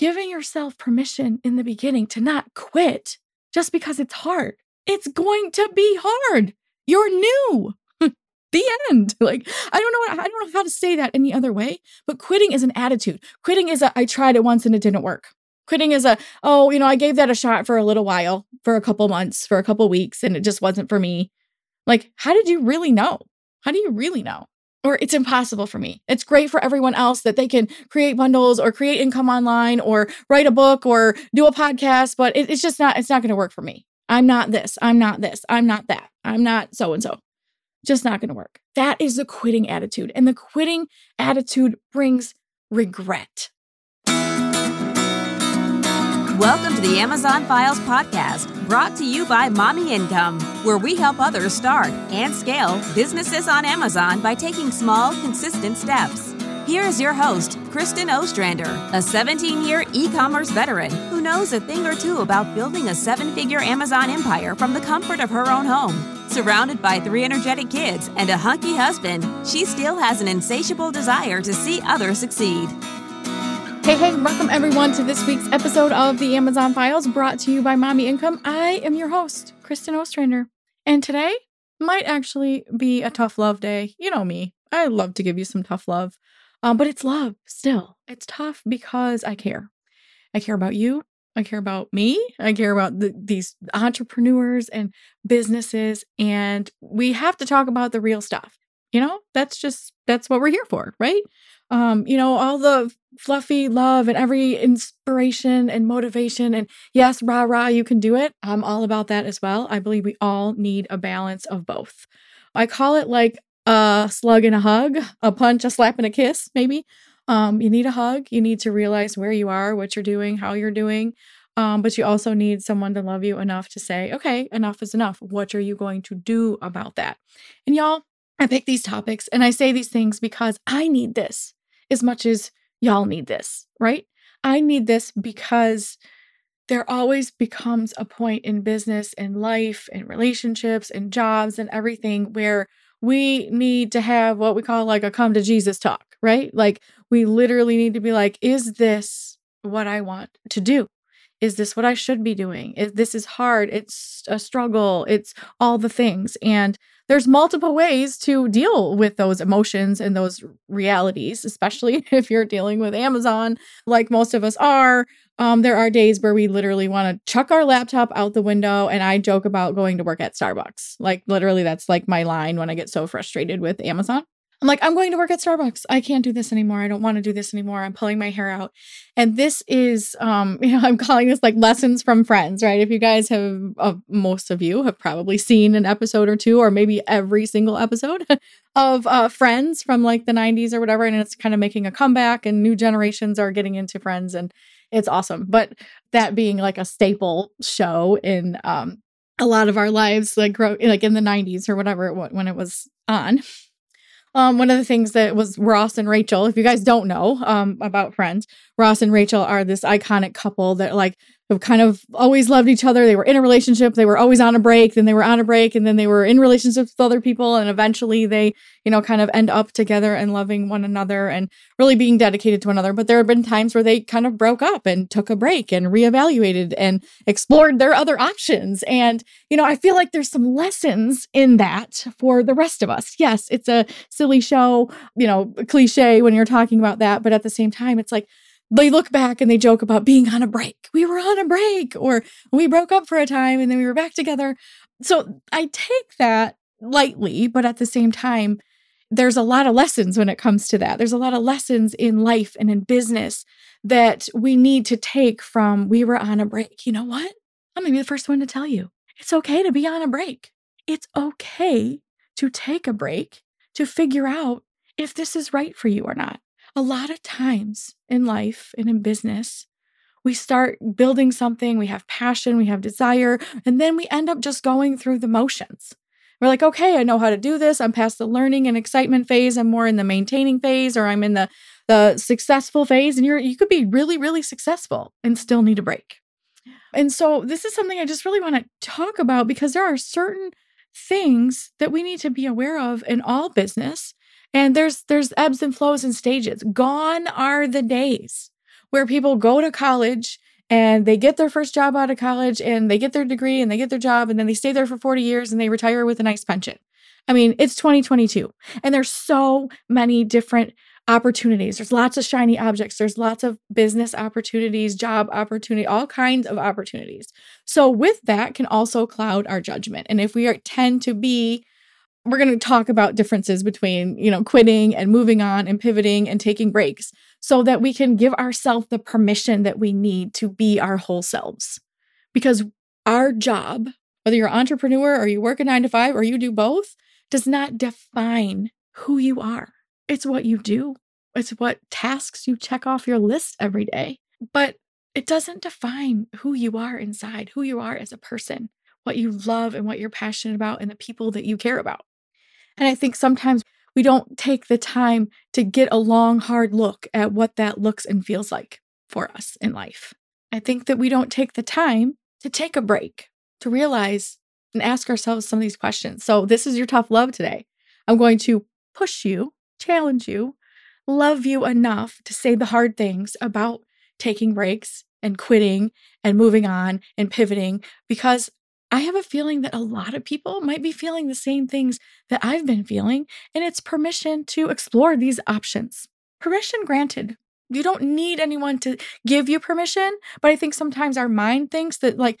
giving yourself permission in the beginning to not quit just because it's hard. It's going to be hard. You're new. the end. Like I don't know I don't know how to say that any other way, but quitting is an attitude. Quitting is a I tried it once and it didn't work. Quitting is a oh, you know, I gave that a shot for a little while, for a couple months, for a couple weeks and it just wasn't for me. Like how did you really know? How do you really know? Or it's impossible for me. It's great for everyone else that they can create bundles or create income online or write a book or do a podcast, but it, it's just not, it's not going to work for me. I'm not this. I'm not this. I'm not that. I'm not so and so. Just not going to work. That is the quitting attitude. And the quitting attitude brings regret. Welcome to the Amazon Files podcast, brought to you by Mommy Income, where we help others start and scale businesses on Amazon by taking small, consistent steps. Here is your host, Kristen Ostrander, a 17 year e commerce veteran who knows a thing or two about building a seven figure Amazon empire from the comfort of her own home. Surrounded by three energetic kids and a hunky husband, she still has an insatiable desire to see others succeed. Hey, hey, welcome everyone to this week's episode of the Amazon Files brought to you by Mommy Income. I am your host, Kristen Ostrander. And today might actually be a tough love day. You know me, I love to give you some tough love, um, but it's love still. It's tough because I care. I care about you. I care about me. I care about the, these entrepreneurs and businesses. And we have to talk about the real stuff. You know, that's just, that's what we're here for, right? Um, you know, all the fluffy love and every inspiration and motivation. And yes, rah, rah, you can do it. I'm all about that as well. I believe we all need a balance of both. I call it like a slug and a hug, a punch, a slap, and a kiss, maybe. Um, you need a hug. You need to realize where you are, what you're doing, how you're doing. Um, but you also need someone to love you enough to say, okay, enough is enough. What are you going to do about that? And y'all, I pick these topics and I say these things because I need this as much as y'all need this, right? I need this because there always becomes a point in business and life and relationships and jobs and everything where we need to have what we call like a come to Jesus talk, right? Like we literally need to be like, is this what I want to do? Is this what I should be doing? Is this is hard? It's a struggle. It's all the things. And there's multiple ways to deal with those emotions and those realities, especially if you're dealing with Amazon, like most of us are. Um, there are days where we literally want to chuck our laptop out the window, and I joke about going to work at Starbucks. Like, literally, that's like my line when I get so frustrated with Amazon. I'm like, I'm going to work at Starbucks. I can't do this anymore. I don't want to do this anymore. I'm pulling my hair out. And this is, um, you know, I'm calling this like lessons from friends, right? If you guys have, uh, most of you have probably seen an episode or two, or maybe every single episode of uh, Friends from like the 90s or whatever. And it's kind of making a comeback, and new generations are getting into Friends, and it's awesome. But that being like a staple show in, um, a lot of our lives, like, grow, like in the 90s or whatever it, when it was on. Um, one of the things that was Ross and Rachel, if you guys don't know um, about Friends, Ross and Rachel are this iconic couple that like have kind of always loved each other. They were in a relationship. They were always on a break. Then they were on a break, and then they were in relationships with other people. And eventually, they, you know, kind of end up together and loving one another and really being dedicated to one another. But there have been times where they kind of broke up and took a break and reevaluated and explored their other options. And you know, I feel like there's some lessons in that for the rest of us. Yes, it's a silly show, you know, cliche when you're talking about that, but at the same time, it's like they look back and they joke about being on a break. We were on a break, or we broke up for a time and then we were back together. So I take that lightly, but at the same time, there's a lot of lessons when it comes to that. There's a lot of lessons in life and in business that we need to take from we were on a break. You know what? I'm going to be the first one to tell you it's okay to be on a break. It's okay to take a break to figure out if this is right for you or not a lot of times in life and in business, we start building something, we have passion, we have desire, and then we end up just going through the motions. We're like, okay, I know how to do this. I'm past the learning and excitement phase. I'm more in the maintaining phase, or I'm in the the successful phase. And you're you could be really, really successful and still need a break. And so this is something I just really want to talk about because there are certain things that we need to be aware of in all business and there's there's ebbs and flows and stages. Gone are the days where people go to college and they get their first job out of college and they get their degree and they get their job and then they stay there for 40 years and they retire with a nice pension. I mean, it's 2022 and there's so many different opportunities. There's lots of shiny objects. There's lots of business opportunities, job opportunity, all kinds of opportunities. So with that can also cloud our judgment. And if we are, tend to be we're going to talk about differences between, you know, quitting and moving on and pivoting and taking breaks so that we can give ourselves the permission that we need to be our whole selves. Because our job, whether you're an entrepreneur or you work a 9 to 5 or you do both, does not define who you are. It's what you do. It's what tasks you check off your list every day. But it doesn't define who you are inside, who you are as a person, what you love and what you're passionate about, and the people that you care about. And I think sometimes we don't take the time to get a long, hard look at what that looks and feels like for us in life. I think that we don't take the time to take a break, to realize and ask ourselves some of these questions. So, this is your tough love today. I'm going to push you, challenge you, love you enough to say the hard things about taking breaks and quitting and moving on and pivoting because I have a feeling that a lot of people might be feeling the same things that I've been feeling, and it's permission to explore these options. Permission granted. You don't need anyone to give you permission, but I think sometimes our mind thinks that, like,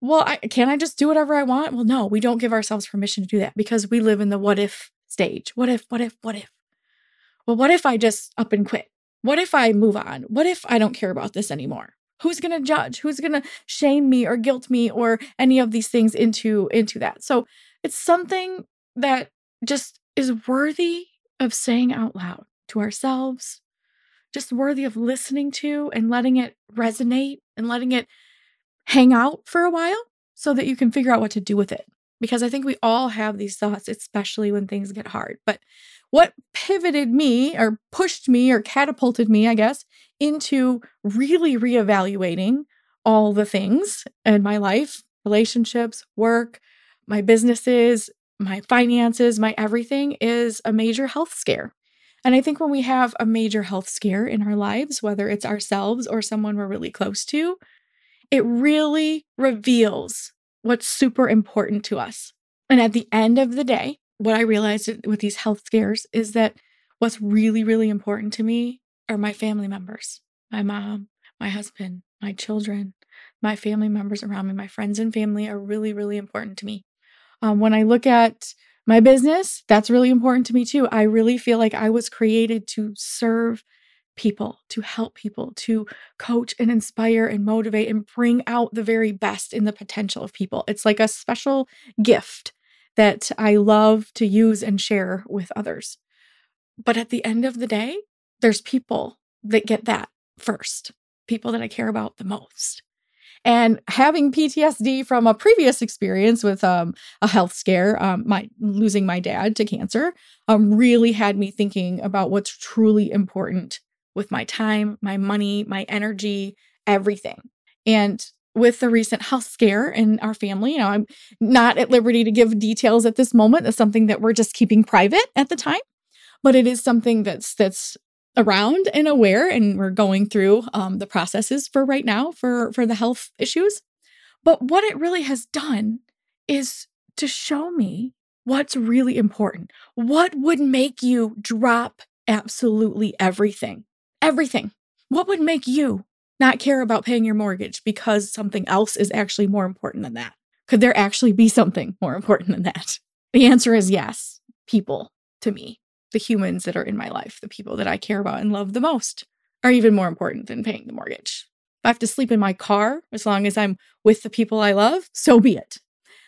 well, I, can I just do whatever I want? Well, no, we don't give ourselves permission to do that because we live in the what if stage. What if, what if, what if? Well, what if I just up and quit? What if I move on? What if I don't care about this anymore? Who's going to judge? Who's going to shame me or guilt me or any of these things into into that? So it's something that just is worthy of saying out loud to ourselves just worthy of listening to and letting it resonate and letting it hang out for a while so that you can figure out what to do with it. Because i think we all have these thoughts especially when things get hard. But what pivoted me or pushed me or catapulted me, I guess, into really reevaluating all the things in my life relationships, work, my businesses, my finances, my everything is a major health scare. And I think when we have a major health scare in our lives, whether it's ourselves or someone we're really close to, it really reveals what's super important to us. And at the end of the day, what I realized with these health scares is that what's really, really important to me are my family members my mom, my husband, my children, my family members around me, my friends and family are really, really important to me. Um, when I look at my business, that's really important to me too. I really feel like I was created to serve people, to help people, to coach and inspire and motivate and bring out the very best in the potential of people. It's like a special gift that I love to use and share with others. But at the end of the day, there's people that get that first, people that I care about the most. And having PTSD from a previous experience with um, a health scare, um, my losing my dad to cancer, um, really had me thinking about what's truly important with my time, my money, my energy, everything. And with the recent health scare in our family. You know, I'm not at liberty to give details at this moment. It's something that we're just keeping private at the time, but it is something that's that's around and aware, and we're going through um, the processes for right now for for the health issues. But what it really has done is to show me what's really important. What would make you drop absolutely everything? Everything. What would make you not care about paying your mortgage because something else is actually more important than that? Could there actually be something more important than that? The answer is yes. People to me, the humans that are in my life, the people that I care about and love the most, are even more important than paying the mortgage. If I have to sleep in my car as long as I'm with the people I love, so be it.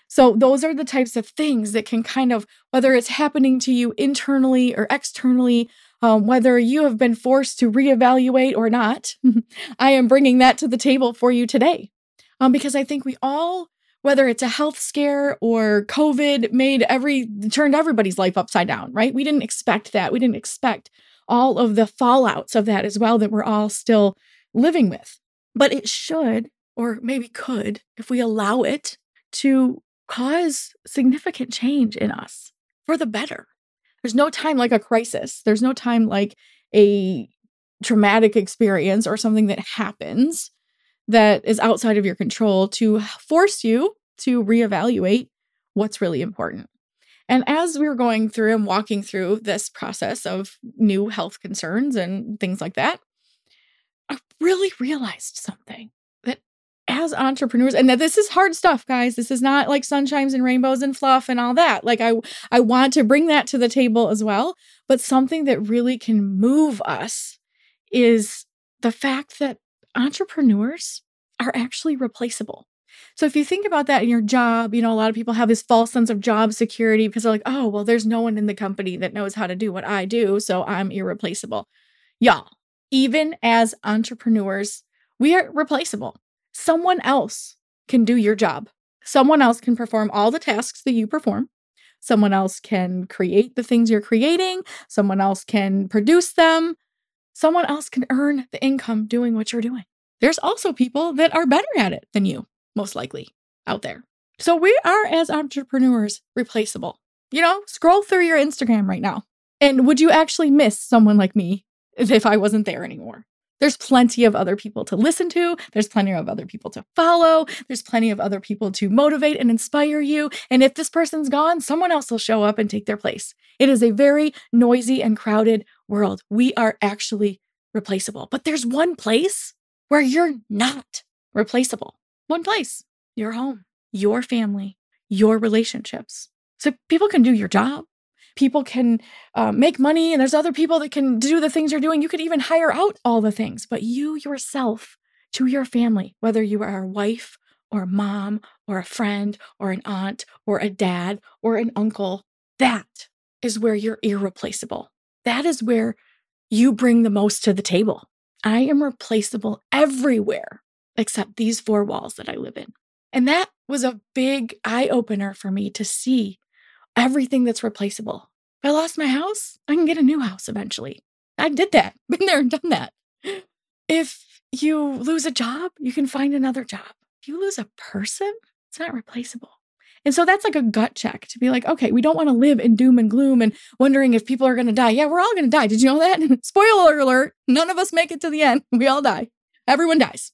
So, those are the types of things that can kind of, whether it's happening to you internally or externally, um, whether you have been forced to reevaluate or not, I am bringing that to the table for you today. Um, because I think we all, whether it's a health scare or COVID, made every turned everybody's life upside down, right? We didn't expect that. We didn't expect all of the fallouts of that as well that we're all still living with. But it should, or maybe could, if we allow it to cause significant change in us for the better. There's no time like a crisis. There's no time like a traumatic experience or something that happens that is outside of your control to force you to reevaluate what's really important. And as we were going through and walking through this process of new health concerns and things like that, I really realized something that as entrepreneurs, and that this is hard stuff, guys. This is not like sunshines and rainbows and fluff and all that. Like I I want to bring that to the table as well. But something that really can move us is the fact that entrepreneurs are actually replaceable. So if you think about that in your job, you know, a lot of people have this false sense of job security because they're like, oh, well, there's no one in the company that knows how to do what I do. So I'm irreplaceable. Y'all, even as entrepreneurs, we are replaceable. Someone else can do your job. Someone else can perform all the tasks that you perform. Someone else can create the things you're creating. Someone else can produce them. Someone else can earn the income doing what you're doing. There's also people that are better at it than you, most likely, out there. So we are, as entrepreneurs, replaceable. You know, scroll through your Instagram right now. And would you actually miss someone like me if I wasn't there anymore? There's plenty of other people to listen to. There's plenty of other people to follow. There's plenty of other people to motivate and inspire you. And if this person's gone, someone else will show up and take their place. It is a very noisy and crowded world. We are actually replaceable. But there's one place where you're not replaceable. One place your home, your family, your relationships. So people can do your job. People can uh, make money, and there's other people that can do the things you're doing. You could even hire out all the things, but you yourself to your family, whether you are a wife or a mom or a friend or an aunt or a dad or an uncle, that is where you're irreplaceable. That is where you bring the most to the table. I am replaceable everywhere except these four walls that I live in. And that was a big eye opener for me to see everything that's replaceable. If I lost my house, I can get a new house eventually. I did that, been there and done that. If you lose a job, you can find another job. If you lose a person, it's not replaceable. And so that's like a gut check to be like, okay, we don't want to live in doom and gloom and wondering if people are going to die. Yeah, we're all going to die. Did you know that? Spoiler alert, none of us make it to the end. We all die. Everyone dies.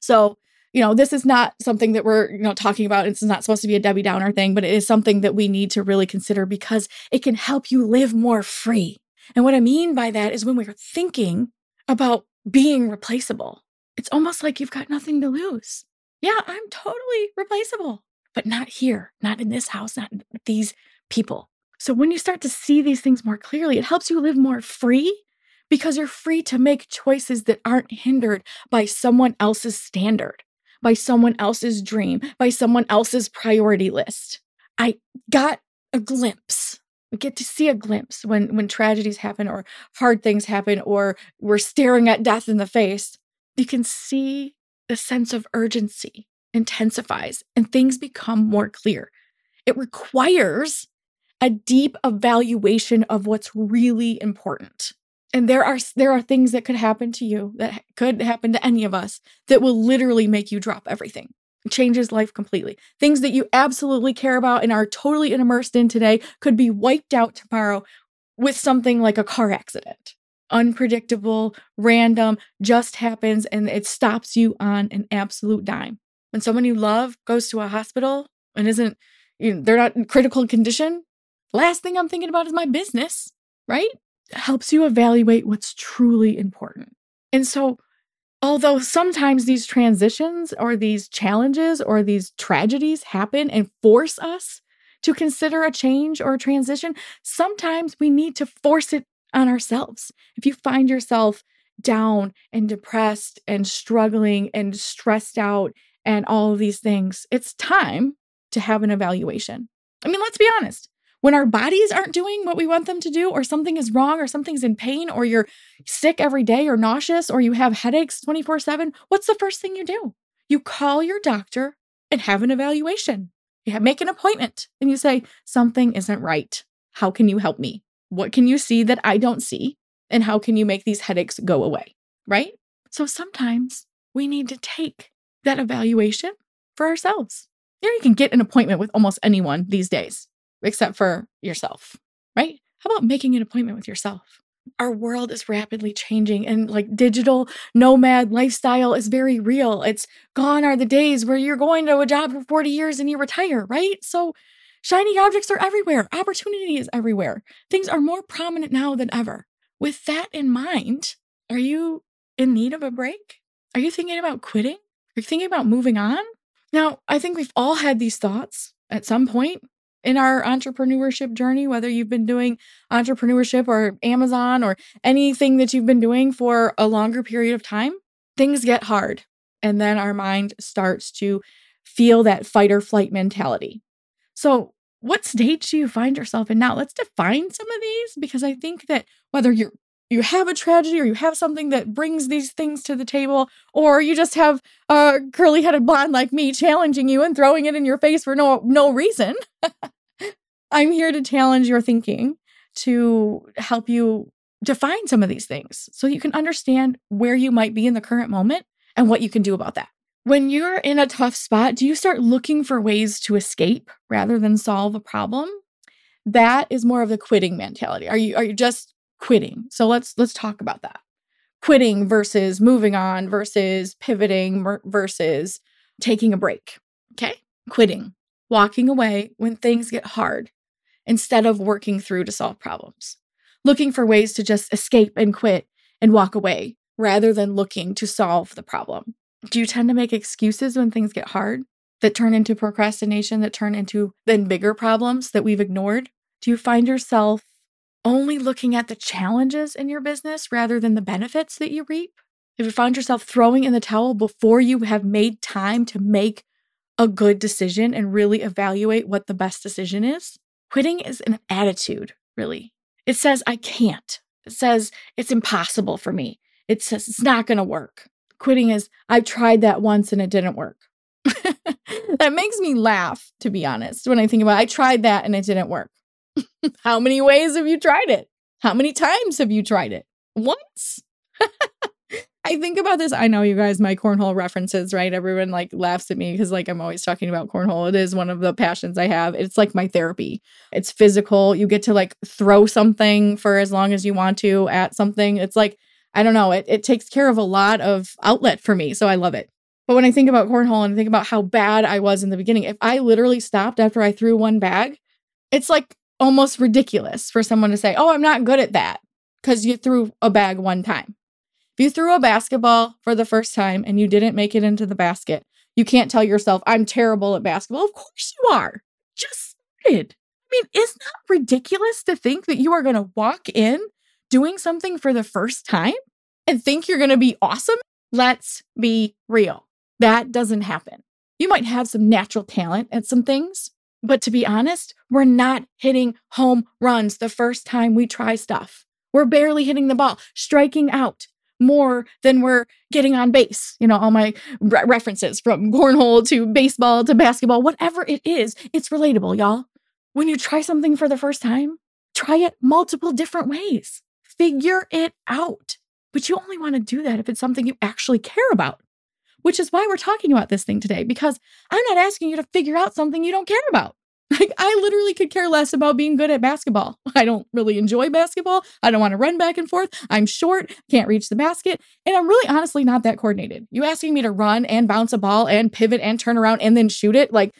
So, you know, this is not something that we're, you know, talking about. It's not supposed to be a Debbie Downer thing, but it is something that we need to really consider because it can help you live more free. And what I mean by that is when we're thinking about being replaceable, it's almost like you've got nothing to lose. Yeah, I'm totally replaceable but not here, not in this house, not these people. So when you start to see these things more clearly, it helps you live more free because you're free to make choices that aren't hindered by someone else's standard, by someone else's dream, by someone else's priority list. I got a glimpse. We get to see a glimpse when when tragedies happen or hard things happen or we're staring at death in the face. You can see the sense of urgency intensifies and things become more clear. It requires a deep evaluation of what's really important. And there are there are things that could happen to you that could happen to any of us that will literally make you drop everything. It changes life completely. Things that you absolutely care about and are totally immersed in today could be wiped out tomorrow with something like a car accident. Unpredictable, random, just happens and it stops you on an absolute dime when someone you love goes to a hospital and isn't, you know, they're not in critical condition, last thing I'm thinking about is my business, right? Helps you evaluate what's truly important. And so, although sometimes these transitions or these challenges or these tragedies happen and force us to consider a change or a transition, sometimes we need to force it on ourselves. If you find yourself down and depressed and struggling and stressed out and all of these things, it's time to have an evaluation. I mean, let's be honest. When our bodies aren't doing what we want them to do, or something is wrong, or something's in pain, or you're sick every day, or nauseous, or you have headaches 24 7, what's the first thing you do? You call your doctor and have an evaluation. You make an appointment and you say, Something isn't right. How can you help me? What can you see that I don't see? And how can you make these headaches go away? Right? So sometimes we need to take that evaluation for ourselves. You know, you can get an appointment with almost anyone these days, except for yourself, right? How about making an appointment with yourself? our world is rapidly changing and like digital nomad lifestyle is very real. It's gone are the days where you're going to a job for 40 years and you retire, right? So shiny objects are everywhere. Opportunity is everywhere. Things are more prominent now than ever. With that in mind, are you in need of a break? Are you thinking about quitting? Are you thinking about moving on? Now, I think we've all had these thoughts at some point in our entrepreneurship journey, whether you've been doing entrepreneurship or Amazon or anything that you've been doing for a longer period of time, things get hard. And then our mind starts to feel that fight or flight mentality. So, what stage do you find yourself in now? Let's define some of these because I think that whether you're you have a tragedy or you have something that brings these things to the table, or you just have a curly headed blonde like me challenging you and throwing it in your face for no no reason. I'm here to challenge your thinking to help you define some of these things so you can understand where you might be in the current moment and what you can do about that. When you're in a tough spot, do you start looking for ways to escape rather than solve a problem? That is more of the quitting mentality. Are you are you just quitting. So let's let's talk about that. Quitting versus moving on versus pivoting versus taking a break. Okay? Quitting. Walking away when things get hard instead of working through to solve problems. Looking for ways to just escape and quit and walk away rather than looking to solve the problem. Do you tend to make excuses when things get hard that turn into procrastination, that turn into then bigger problems that we've ignored? Do you find yourself only looking at the challenges in your business rather than the benefits that you reap? If you find yourself throwing in the towel before you have made time to make a good decision and really evaluate what the best decision is, quitting is an attitude, really. It says, I can't. It says, it's impossible for me. It says, it's not going to work. Quitting is, I've tried that once and it didn't work. that makes me laugh, to be honest, when I think about it. I tried that and it didn't work. How many ways have you tried it? How many times have you tried it? Once? I think about this. I know you guys, my cornhole references, right? Everyone like laughs at me because like I'm always talking about cornhole. It is one of the passions I have. It's like my therapy. It's physical. You get to like throw something for as long as you want to at something. It's like, I don't know, it, it takes care of a lot of outlet for me. So I love it. But when I think about cornhole and I think about how bad I was in the beginning, if I literally stopped after I threw one bag, it's like almost ridiculous for someone to say, Oh, I'm not good at that because you threw a bag one time. If you threw a basketball for the first time and you didn't make it into the basket, you can't tell yourself, I'm terrible at basketball. Of course you are. Just started. I mean, isn't that ridiculous to think that you are going to walk in doing something for the first time and think you're going to be awesome? Let's be real. That doesn't happen. You might have some natural talent at some things, but to be honest, we're not hitting home runs the first time we try stuff. We're barely hitting the ball, striking out more than we're getting on base. You know, all my re- references from cornhole to baseball to basketball, whatever it is, it's relatable, y'all. When you try something for the first time, try it multiple different ways. Figure it out. But you only want to do that if it's something you actually care about which is why we're talking about this thing today, because I'm not asking you to figure out something you don't care about. Like, I literally could care less about being good at basketball. I don't really enjoy basketball. I don't want to run back and forth. I'm short, can't reach the basket, and I'm really honestly not that coordinated. You asking me to run and bounce a ball and pivot and turn around and then shoot it like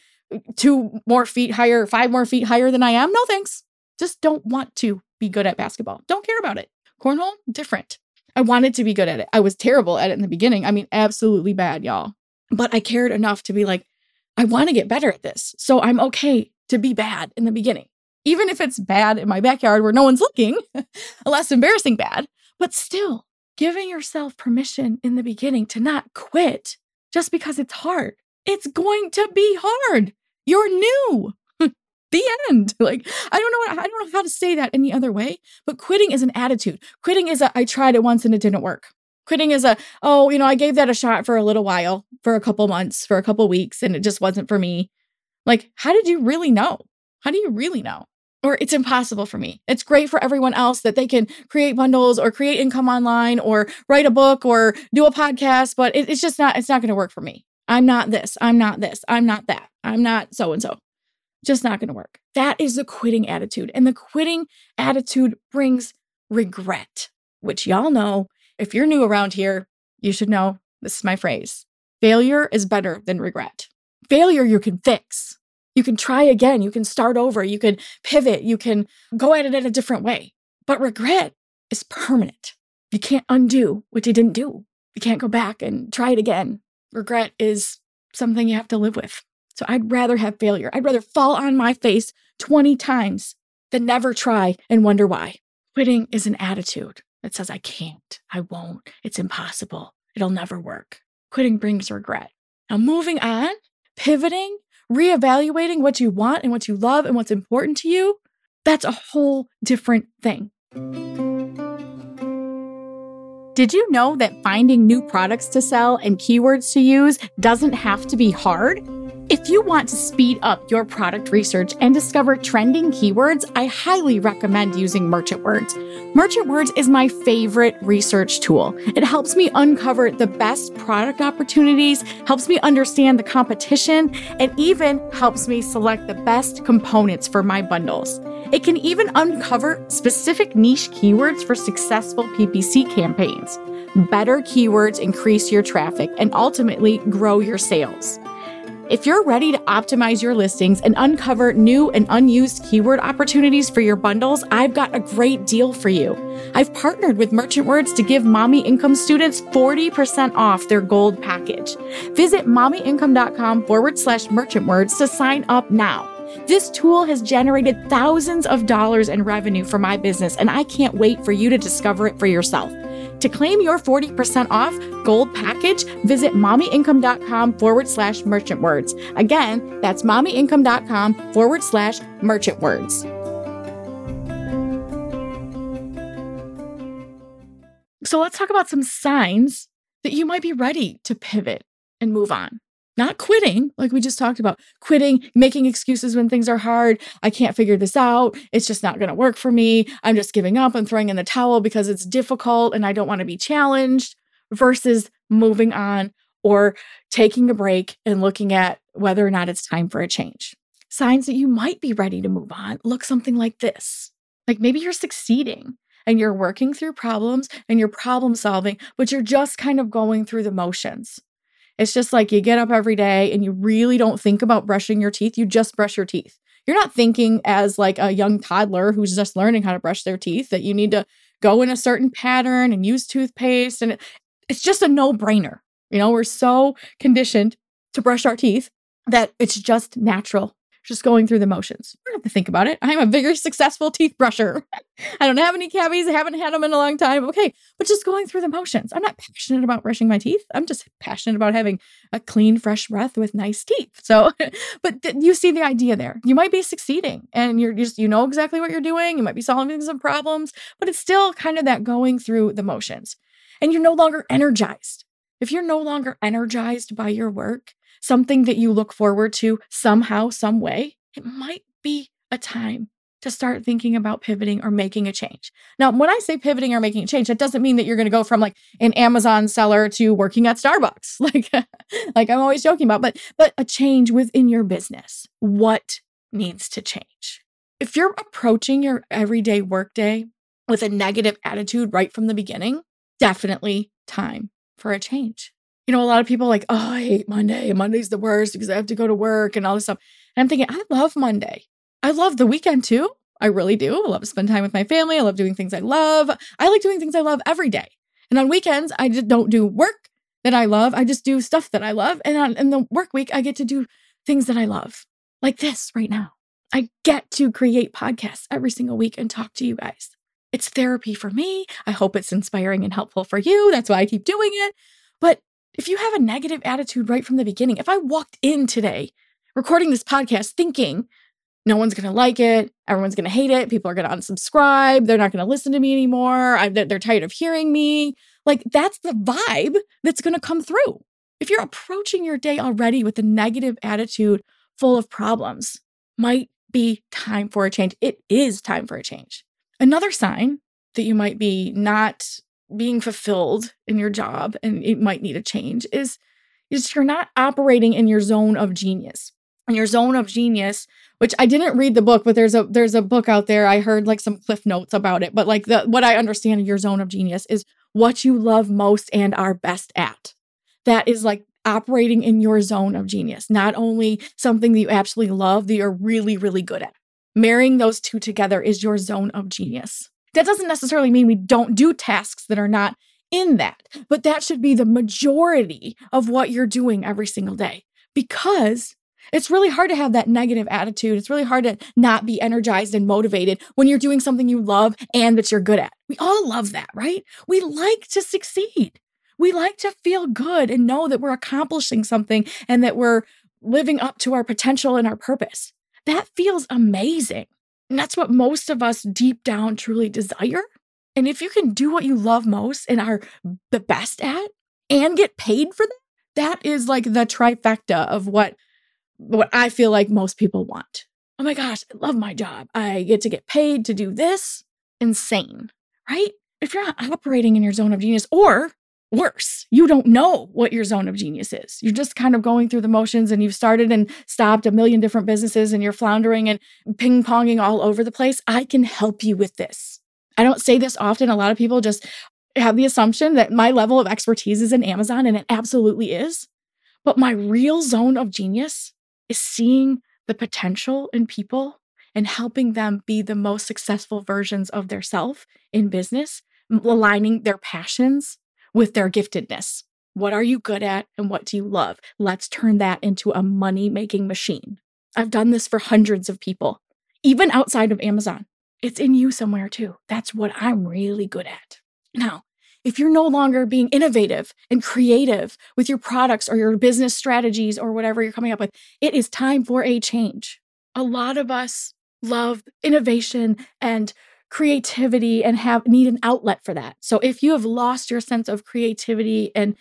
two more feet higher, five more feet higher than I am? No thanks. Just don't want to be good at basketball. Don't care about it. Cornhole, different. I wanted to be good at it. I was terrible at it in the beginning. I mean, absolutely bad, y'all. But I cared enough to be like, I want to get better at this. So I'm okay to be bad in the beginning. Even if it's bad in my backyard where no one's looking, a less embarrassing bad, but still giving yourself permission in the beginning to not quit just because it's hard. It's going to be hard. You're new the end. Like I don't know I don't know how to say that any other way, but quitting is an attitude. Quitting is a I tried it once and it didn't work. Quitting is a oh, you know, I gave that a shot for a little while, for a couple months, for a couple weeks and it just wasn't for me. Like how did you really know? How do you really know? Or it's impossible for me. It's great for everyone else that they can create bundles or create income online or write a book or do a podcast, but it, it's just not it's not going to work for me. I'm not this. I'm not this. I'm not that. I'm not so and so. Just not going to work. That is the quitting attitude. And the quitting attitude brings regret, which y'all know. If you're new around here, you should know this is my phrase. Failure is better than regret. Failure you can fix. You can try again. You can start over. You can pivot. You can go at it in a different way. But regret is permanent. You can't undo what you didn't do. You can't go back and try it again. Regret is something you have to live with. So I'd rather have failure. I'd rather fall on my face 20 times than never try and wonder why. Quitting is an attitude that says, I can't, I won't, it's impossible, it'll never work. Quitting brings regret. Now, moving on, pivoting, reevaluating what you want and what you love and what's important to you, that's a whole different thing. Did you know that finding new products to sell and keywords to use doesn't have to be hard? If you want to speed up your product research and discover trending keywords, I highly recommend using Merchant Words. Merchant Words is my favorite research tool. It helps me uncover the best product opportunities, helps me understand the competition, and even helps me select the best components for my bundles. It can even uncover specific niche keywords for successful PPC campaigns. Better keywords increase your traffic and ultimately grow your sales. If you're ready to optimize your listings and uncover new and unused keyword opportunities for your bundles, I've got a great deal for you. I've partnered with Merchant Words to give Mommy Income students 40% off their gold package. Visit mommyincome.com forward slash merchant words to sign up now. This tool has generated thousands of dollars in revenue for my business, and I can't wait for you to discover it for yourself. To claim your 40% off gold package, visit mommyincome.com forward slash merchant words. Again, that's mommyincome.com forward slash merchant words. So let's talk about some signs that you might be ready to pivot and move on. Not quitting, like we just talked about, quitting, making excuses when things are hard. I can't figure this out. It's just not going to work for me. I'm just giving up and throwing in the towel because it's difficult and I don't want to be challenged, versus moving on or taking a break and looking at whether or not it's time for a change. Signs that you might be ready to move on look something like this. Like maybe you're succeeding and you're working through problems and you're problem solving, but you're just kind of going through the motions. It's just like you get up every day and you really don't think about brushing your teeth. You just brush your teeth. You're not thinking as like a young toddler who's just learning how to brush their teeth that you need to go in a certain pattern and use toothpaste. And it's just a no brainer. You know, we're so conditioned to brush our teeth that it's just natural just going through the motions. I don't have to think about it. I'm a very successful teeth brusher. I don't have any cavities. I haven't had them in a long time. Okay. But just going through the motions. I'm not passionate about brushing my teeth. I'm just passionate about having a clean, fresh breath with nice teeth. So, but th- you see the idea there. You might be succeeding and you're just, you know exactly what you're doing. You might be solving some problems, but it's still kind of that going through the motions. And you're no longer energized. If you're no longer energized by your work, something that you look forward to somehow, some way, it might be a time to start thinking about pivoting or making a change. Now, when I say pivoting or making a change, that doesn't mean that you're going to go from like an Amazon seller to working at Starbucks, like like I'm always joking about, but but a change within your business. What needs to change? If you're approaching your everyday workday with a negative attitude right from the beginning, definitely time for a change you know, a lot of people like, oh, I hate Monday. Monday's the worst because I have to go to work and all this stuff. And I'm thinking, I love Monday. I love the weekend too. I really do. I love to spend time with my family. I love doing things I love. I like doing things I love every day. And on weekends, I just don't do work that I love. I just do stuff that I love. And on in the work week, I get to do things that I love, like this right now. I get to create podcasts every single week and talk to you guys. It's therapy for me. I hope it's inspiring and helpful for you. That's why I keep doing it. If you have a negative attitude right from the beginning, if I walked in today recording this podcast thinking no one's going to like it, everyone's going to hate it, people are going to unsubscribe, they're not going to listen to me anymore, I, they're tired of hearing me, like that's the vibe that's going to come through. If you're approaching your day already with a negative attitude full of problems, might be time for a change. It is time for a change. Another sign that you might be not being fulfilled in your job and it might need a change is is you're not operating in your zone of genius. And your zone of genius which I didn't read the book, but there's a there's a book out there. I heard like some cliff notes about it, but like the what I understand of your zone of genius is what you love most and are best at. That is like operating in your zone of genius, not only something that you absolutely love, that you're really, really good at. Marrying those two together is your zone of genius. That doesn't necessarily mean we don't do tasks that are not in that, but that should be the majority of what you're doing every single day because it's really hard to have that negative attitude. It's really hard to not be energized and motivated when you're doing something you love and that you're good at. We all love that, right? We like to succeed. We like to feel good and know that we're accomplishing something and that we're living up to our potential and our purpose. That feels amazing. And that's what most of us deep down truly desire. And if you can do what you love most and are the best at and get paid for that, that is like the trifecta of what what I feel like most people want. Oh my gosh, I love my job. I get to get paid to do this. Insane, right? If you're not operating in your zone of genius, or worse, you don't know what your zone of genius is. You're just kind of going through the motions and you've started and stopped a million different businesses and you're floundering and ping ponging all over the place. I can help you with this. I don't say this often. A lot of people just have the assumption that my level of expertise is in Amazon, and it absolutely is. But my real zone of genius is seeing the potential in people and helping them be the most successful versions of their self in business, aligning their passions with their giftedness. What are you good at and what do you love? Let's turn that into a money making machine. I've done this for hundreds of people, even outside of Amazon. It's in you somewhere too. That's what I'm really good at. Now, if you're no longer being innovative and creative with your products or your business strategies or whatever you're coming up with, it is time for a change. A lot of us love innovation and creativity and have need an outlet for that. So if you have lost your sense of creativity and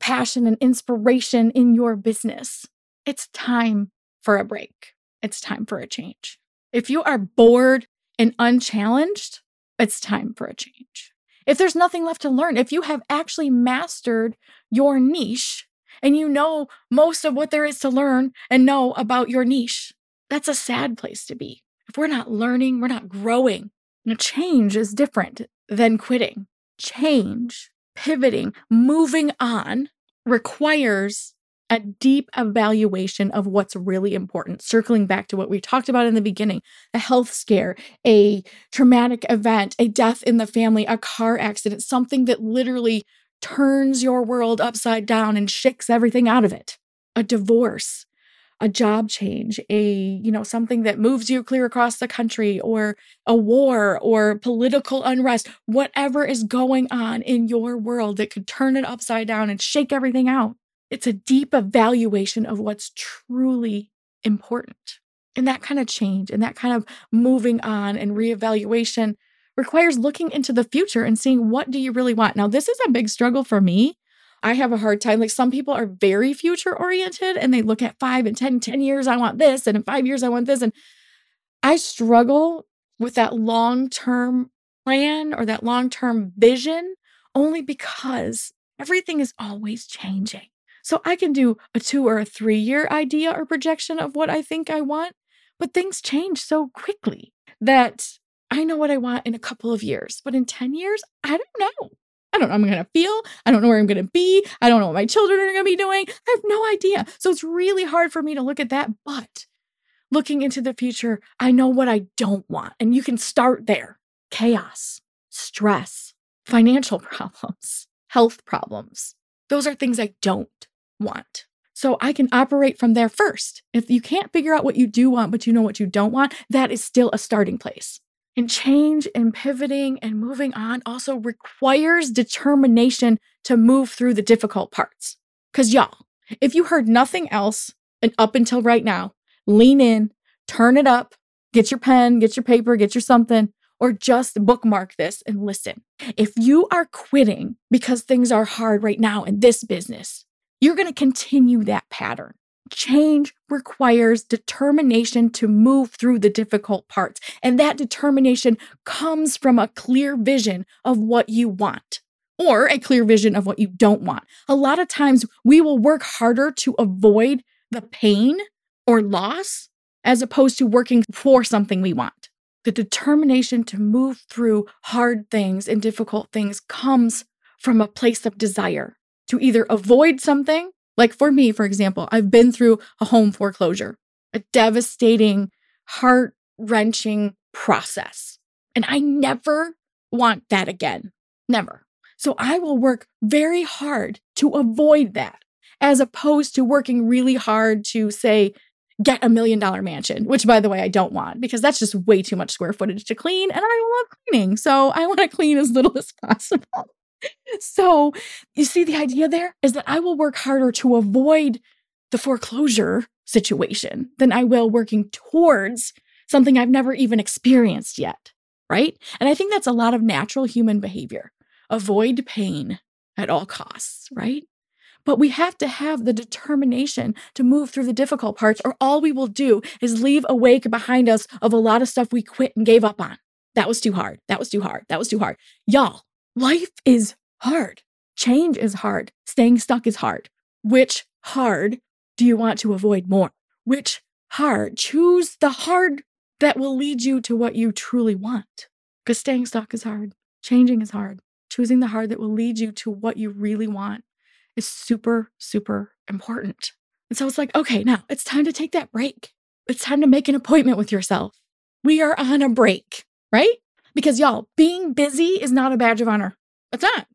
passion and inspiration in your business, it's time for a break. It's time for a change. If you are bored and unchallenged, it's time for a change if there's nothing left to learn, if you have actually mastered your niche and you know most of what there is to learn and know about your niche, that's a sad place to be. If we're not learning, we're not growing. Change is different than quitting. Change, pivoting, moving on requires a deep evaluation of what's really important, circling back to what we talked about in the beginning a health scare, a traumatic event, a death in the family, a car accident, something that literally turns your world upside down and shakes everything out of it, a divorce. A job change, a, you know, something that moves you clear across the country, or a war or political unrest, whatever is going on in your world that could turn it upside down and shake everything out it's a deep evaluation of what's truly important. And that kind of change and that kind of moving on and reevaluation requires looking into the future and seeing what do you really want. Now, this is a big struggle for me. I have a hard time. Like some people are very future oriented and they look at five and 10, 10 years, I want this. And in five years, I want this. And I struggle with that long term plan or that long term vision only because everything is always changing. So I can do a two or a three year idea or projection of what I think I want, but things change so quickly that I know what I want in a couple of years. But in 10 years, I don't know. I don't know I'm going to feel. I don't know where I'm going to be. I don't know what my children are going to be doing. I have no idea. So it's really hard for me to look at that. But looking into the future, I know what I don't want. And you can start there chaos, stress, financial problems, health problems. Those are things I don't want. So I can operate from there first. If you can't figure out what you do want, but you know what you don't want, that is still a starting place. And change and pivoting and moving on also requires determination to move through the difficult parts. Because, y'all, if you heard nothing else and up until right now, lean in, turn it up, get your pen, get your paper, get your something, or just bookmark this and listen. If you are quitting because things are hard right now in this business, you're going to continue that pattern. Change requires determination to move through the difficult parts. And that determination comes from a clear vision of what you want or a clear vision of what you don't want. A lot of times we will work harder to avoid the pain or loss as opposed to working for something we want. The determination to move through hard things and difficult things comes from a place of desire to either avoid something, like for me, for example, I've been through a home foreclosure, a devastating, heart wrenching process. And I never want that again. Never. So I will work very hard to avoid that, as opposed to working really hard to say, get a million dollar mansion, which by the way, I don't want because that's just way too much square footage to clean. And I love cleaning. So I want to clean as little as possible. So you see, the idea there is that I will work harder to avoid the foreclosure situation than I will working towards something I've never even experienced yet. Right. And I think that's a lot of natural human behavior. Avoid pain at all costs, right? But we have to have the determination to move through the difficult parts, or all we will do is leave a wake behind us of a lot of stuff we quit and gave up on. That was too hard. That was too hard. That was too hard. Y'all, life is hard. Change is hard. Staying stuck is hard. Which hard do you want to avoid more? Which hard? Choose the hard that will lead you to what you truly want. Because staying stuck is hard. Changing is hard. Choosing the hard that will lead you to what you really want is super, super important. And so it's like, okay, now it's time to take that break. It's time to make an appointment with yourself. We are on a break, right? Because y'all, being busy is not a badge of honor. It's not.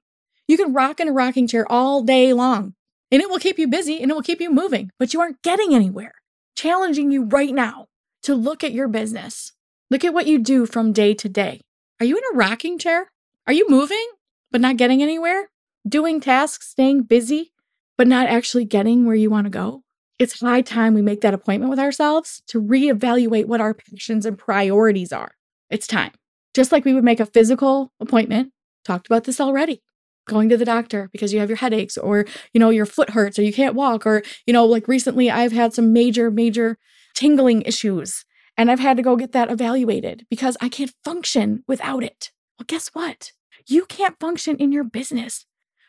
You can rock in a rocking chair all day long and it will keep you busy and it will keep you moving, but you aren't getting anywhere. Challenging you right now to look at your business. Look at what you do from day to day. Are you in a rocking chair? Are you moving, but not getting anywhere? doing tasks, staying busy, but not actually getting where you want to go. It's high time we make that appointment with ourselves to reevaluate what our passions and priorities are. It's time. Just like we would make a physical appointment, talked about this already. Going to the doctor because you have your headaches or, you know, your foot hurts or you can't walk or, you know, like recently I've had some major major tingling issues and I've had to go get that evaluated because I can't function without it. Well, guess what? You can't function in your business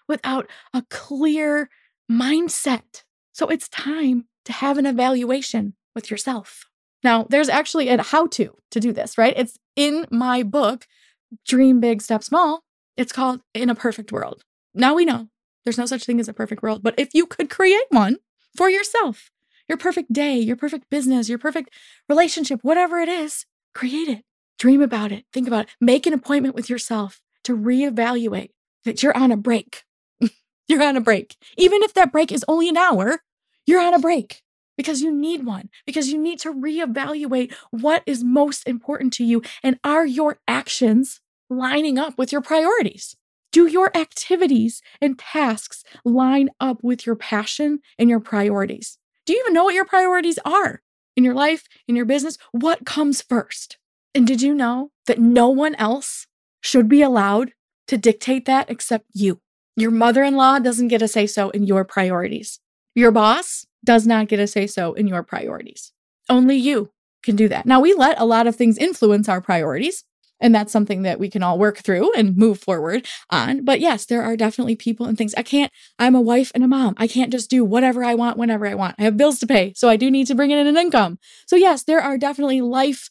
without a clear mindset. So it's time to have an evaluation with yourself. Now, there's actually a how to to do this, right? It's in my book, Dream Big, Step Small. It's called In a Perfect World. Now we know there's no such thing as a perfect world, but if you could create one for yourself, your perfect day, your perfect business, your perfect relationship, whatever it is, create it. Dream about it. Think about it. Make an appointment with yourself to reevaluate that you're on a break you're on a break. Even if that break is only an hour, you're on a break because you need one, because you need to reevaluate what is most important to you and are your actions lining up with your priorities? Do your activities and tasks line up with your passion and your priorities? Do you even know what your priorities are in your life, in your business? What comes first? And did you know that no one else should be allowed to dictate that except you? Your mother in law doesn't get a say so in your priorities. Your boss does not get a say so in your priorities. Only you can do that. Now, we let a lot of things influence our priorities, and that's something that we can all work through and move forward on. But yes, there are definitely people and things. I can't, I'm a wife and a mom. I can't just do whatever I want whenever I want. I have bills to pay, so I do need to bring in an income. So, yes, there are definitely life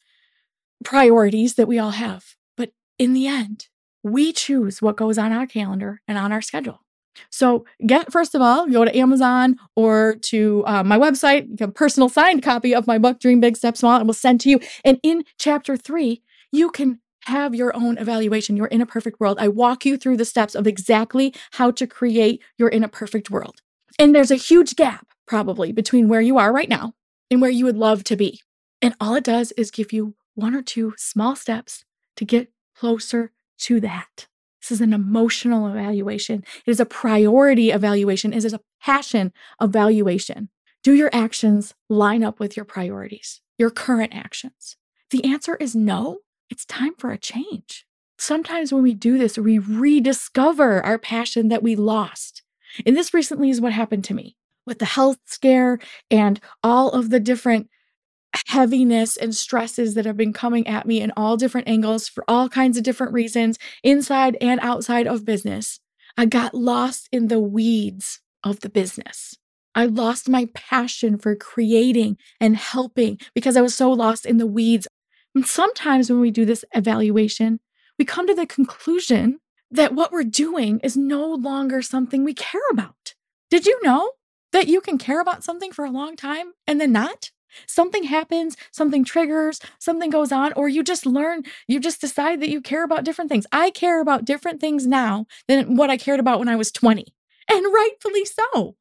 priorities that we all have. But in the end, we choose what goes on our calendar and on our schedule. So, get first of all, go to Amazon or to uh, my website, get a personal signed copy of my book, Dream Big, Step Small, and we'll send to you. And in chapter three, you can have your own evaluation. You're in a perfect world. I walk you through the steps of exactly how to create your in a perfect world. And there's a huge gap probably between where you are right now and where you would love to be. And all it does is give you one or two small steps to get closer to that. This is an emotional evaluation. It is a priority evaluation. It is a passion evaluation. Do your actions line up with your priorities, your current actions? The answer is no. It's time for a change. Sometimes when we do this, we rediscover our passion that we lost. And this recently is what happened to me with the health scare and all of the different heaviness and stresses that have been coming at me in all different angles for all kinds of different reasons, inside and outside of business. I got lost in the weeds of the business. I lost my passion for creating and helping because I was so lost in the weeds. And sometimes when we do this evaluation, we come to the conclusion that what we're doing is no longer something we care about. Did you know that you can care about something for a long time and then not? Something happens, something triggers, something goes on, or you just learn, you just decide that you care about different things. I care about different things now than what I cared about when I was 20, and rightfully so.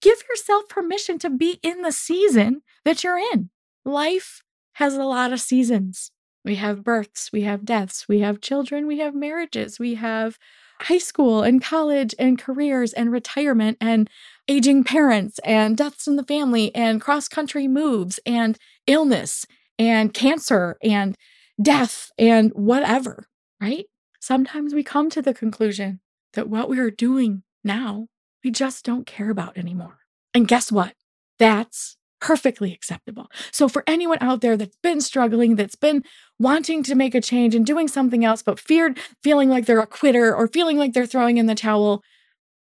Give yourself permission to be in the season that you're in. Life has a lot of seasons. We have births, we have deaths, we have children, we have marriages, we have high school and college and careers and retirement and aging parents and deaths in the family and cross country moves and illness and cancer and death and whatever, right? Sometimes we come to the conclusion that what we are doing now, we just don't care about anymore. And guess what? That's perfectly acceptable. So, for anyone out there that's been struggling, that's been wanting to make a change and doing something else, but feared feeling like they're a quitter or feeling like they're throwing in the towel,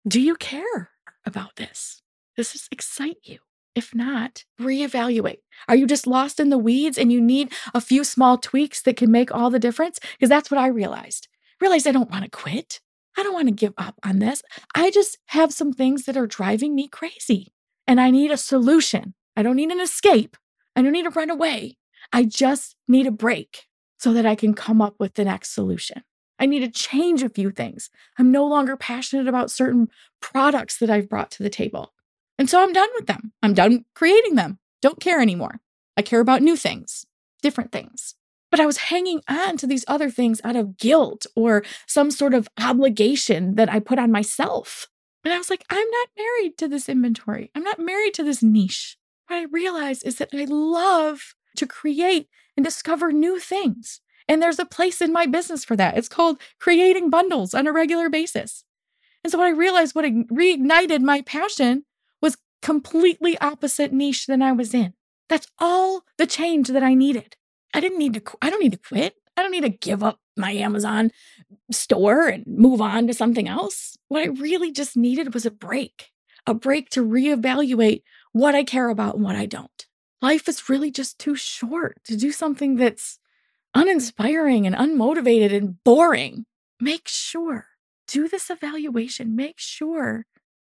do you care about this? Does this excite you? If not, reevaluate. Are you just lost in the weeds and you need a few small tweaks that can make all the difference? Because that's what I realized. Realized I don't want to quit. I don't want to give up on this. I just have some things that are driving me crazy and I need a solution. I don't need an escape. I don't need to run away. I just need a break so that I can come up with the next solution. I need to change a few things. I'm no longer passionate about certain products that I've brought to the table. And so I'm done with them. I'm done creating them. Don't care anymore. I care about new things, different things. But I was hanging on to these other things out of guilt or some sort of obligation that I put on myself. And I was like, I'm not married to this inventory. I'm not married to this niche. What I realized is that I love to create and discover new things. And there's a place in my business for that. It's called creating bundles on a regular basis. And so what I realized, what reignited my passion was completely opposite niche than I was in. That's all the change that I needed. I didn't need to, I don't need to quit. I don't need to give up my Amazon store and move on to something else. What I really just needed was a break, a break to reevaluate what I care about and what I don't. Life is really just too short to do something that's uninspiring and unmotivated and boring. Make sure, do this evaluation. Make sure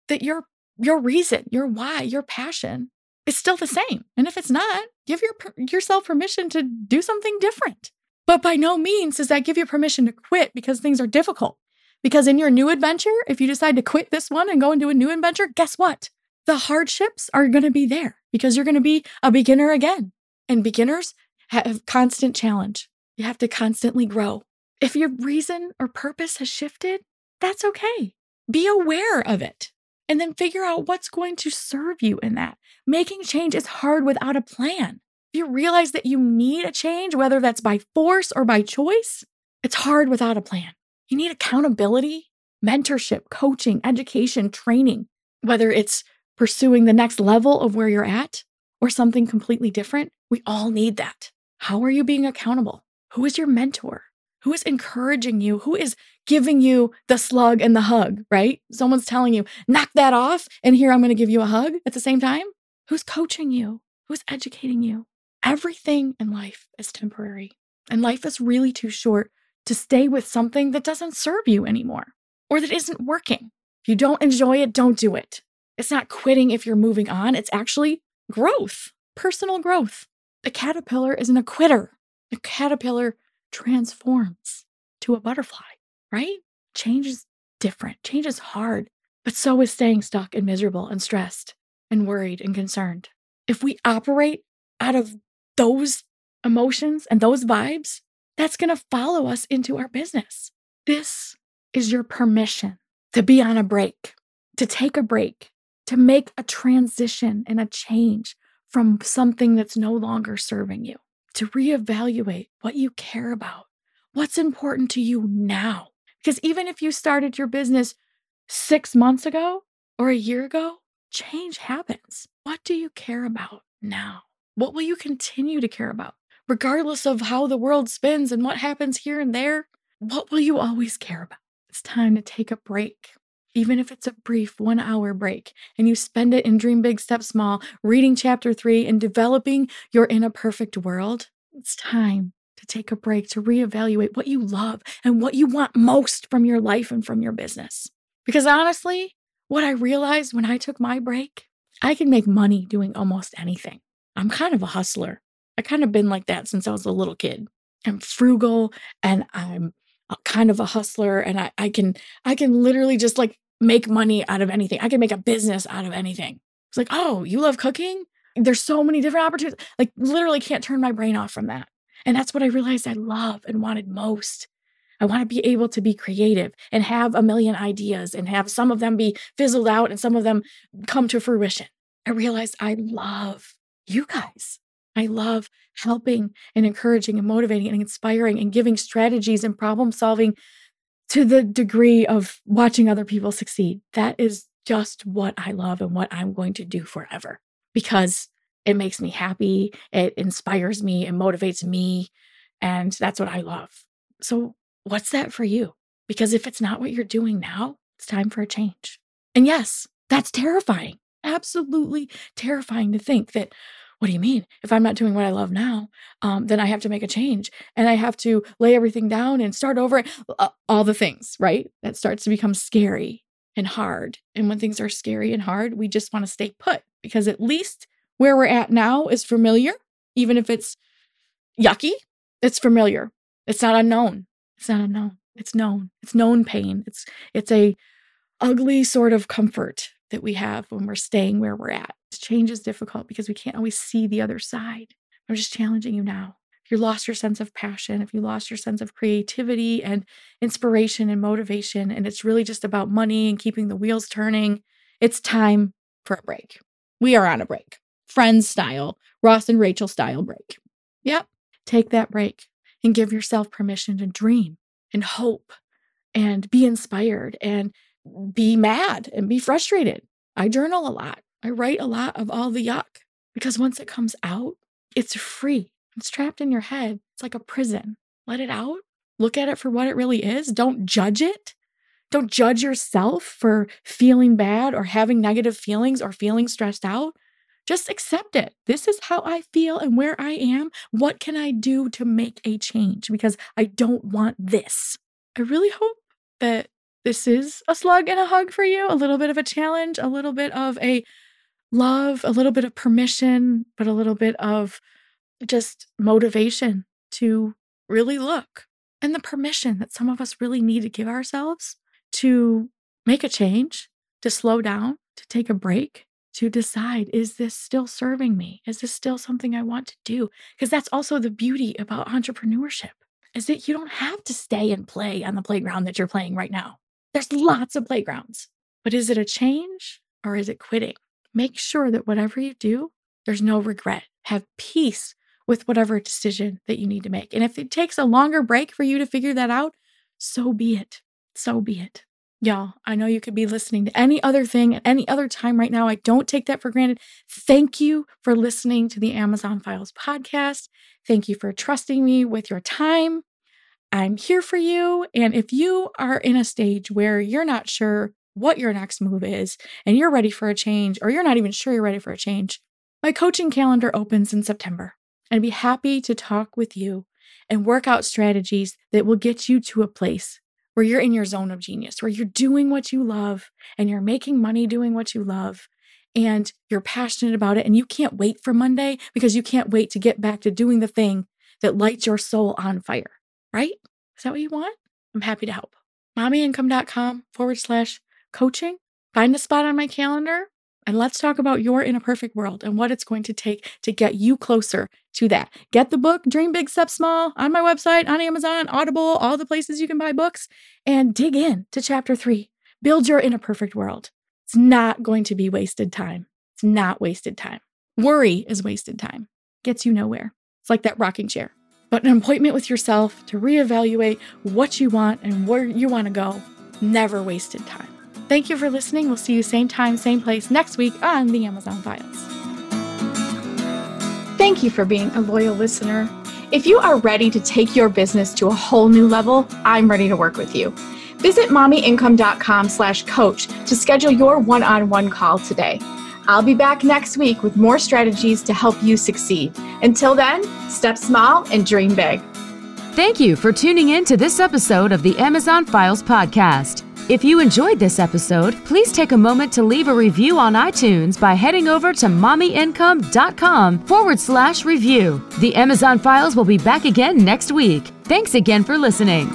that your your reason, your why, your passion is still the same. And if it's not, give your, yourself permission to do something different. But by no means does that give you permission to quit because things are difficult. Because in your new adventure, if you decide to quit this one and go into a new adventure, guess what? The hardships are going to be there because you're going to be a beginner again. And beginners have constant challenge. You have to constantly grow. If your reason or purpose has shifted, that's okay. Be aware of it and then figure out what's going to serve you in that. Making change is hard without a plan If you realize that you need a change, whether that's by force or by choice, it's hard without a plan. You need accountability, mentorship, coaching, education, training, whether it's pursuing the next level of where you're at or something completely different. We all need that. How are you being accountable? Who is your mentor? Who is encouraging you? Who is giving you the slug and the hug, right? Someone's telling you, knock that off, and here I'm going to give you a hug at the same time. Who's coaching you? Who's educating you? Everything in life is temporary, and life is really too short to stay with something that doesn't serve you anymore or that isn't working. If you don't enjoy it, don't do it. It's not quitting if you're moving on, it's actually growth, personal growth. The caterpillar isn't a quitter. The caterpillar transforms to a butterfly, right? Change is different, change is hard, but so is staying stuck and miserable and stressed and worried and concerned. If we operate out of those emotions and those vibes, that's going to follow us into our business. This is your permission to be on a break, to take a break, to make a transition and a change from something that's no longer serving you, to reevaluate what you care about, what's important to you now. Because even if you started your business six months ago or a year ago, change happens. What do you care about now? What will you continue to care about? Regardless of how the world spins and what happens here and there, what will you always care about? It's time to take a break. Even if it's a brief one hour break, and you spend it in Dream Big, Step Small, reading chapter three and developing your In a Perfect World, it's time to take a break to reevaluate what you love and what you want most from your life and from your business. Because honestly, what I realized when I took my break, I can make money doing almost anything. I'm kind of a hustler. I kind of been like that since I was a little kid. I'm frugal and I'm kind of a hustler and I, I can I can literally just like make money out of anything. I can make a business out of anything. It's like, oh, you love cooking? There's so many different opportunities. Like literally can't turn my brain off from that. And that's what I realized I love and wanted most. I want to be able to be creative and have a million ideas and have some of them be fizzled out and some of them come to fruition. I realized I love you guys. I love helping and encouraging and motivating and inspiring and giving strategies and problem solving to the degree of watching other people succeed. That is just what I love and what I'm going to do forever because it makes me happy. It inspires me and motivates me. And that's what I love. So, what's that for you? Because if it's not what you're doing now, it's time for a change. And yes, that's terrifying. Absolutely terrifying to think that, what do you mean? If I'm not doing what I love now, um, then I have to make a change and I have to lay everything down and start over. Uh, all the things, right? That starts to become scary and hard. And when things are scary and hard, we just want to stay put because at least where we're at now is familiar, even if it's yucky, it's familiar. It's not unknown. It's not unknown. It's known. It's known pain. It's it's a ugly sort of comfort that we have when we're staying where we're at. Change is difficult because we can't always see the other side. I'm just challenging you now. If you lost your sense of passion, if you lost your sense of creativity and inspiration and motivation, and it's really just about money and keeping the wheels turning, it's time for a break. We are on a break. Friends style, Ross and Rachel style break. Yep. Take that break and give yourself permission to dream and hope and be inspired and be mad and be frustrated. I journal a lot. I write a lot of all the yuck because once it comes out, it's free. It's trapped in your head. It's like a prison. Let it out. Look at it for what it really is. Don't judge it. Don't judge yourself for feeling bad or having negative feelings or feeling stressed out. Just accept it. This is how I feel and where I am. What can I do to make a change? Because I don't want this. I really hope that this is a slug and a hug for you, a little bit of a challenge, a little bit of a love, a little bit of permission, but a little bit of just motivation to really look and the permission that some of us really need to give ourselves to make a change, to slow down, to take a break, to decide is this still serving me? Is this still something I want to do? Because that's also the beauty about entrepreneurship is that you don't have to stay and play on the playground that you're playing right now. There's lots of playgrounds. But is it a change or is it quitting? Make sure that whatever you do, there's no regret. Have peace with whatever decision that you need to make. And if it takes a longer break for you to figure that out, so be it. So be it. Y'all, I know you could be listening to any other thing at any other time right now. I don't take that for granted. Thank you for listening to the Amazon Files podcast. Thank you for trusting me with your time. I'm here for you. And if you are in a stage where you're not sure what your next move is and you're ready for a change, or you're not even sure you're ready for a change, my coaching calendar opens in September. I'd be happy to talk with you and work out strategies that will get you to a place where you're in your zone of genius, where you're doing what you love and you're making money doing what you love and you're passionate about it and you can't wait for Monday because you can't wait to get back to doing the thing that lights your soul on fire, right? Is that what you want? I'm happy to help. Mommyincome.com forward slash coaching. Find a spot on my calendar and let's talk about your in a perfect world and what it's going to take to get you closer to that. Get the book, Dream Big, Step Small, on my website, on Amazon, Audible, all the places you can buy books, and dig in to chapter three. Build your in a perfect world. It's not going to be wasted time. It's not wasted time. Worry is wasted time, gets you nowhere. It's like that rocking chair. But an appointment with yourself to reevaluate what you want and where you want to go, never wasted time. Thank you for listening. We'll see you same time, same place next week on the Amazon Files. Thank you for being a loyal listener. If you are ready to take your business to a whole new level, I'm ready to work with you. Visit mommyincome.com slash coach to schedule your one-on-one call today. I'll be back next week with more strategies to help you succeed. Until then, step small and dream big. Thank you for tuning in to this episode of the Amazon Files podcast. If you enjoyed this episode, please take a moment to leave a review on iTunes by heading over to mommyincome.com forward slash review. The Amazon Files will be back again next week. Thanks again for listening.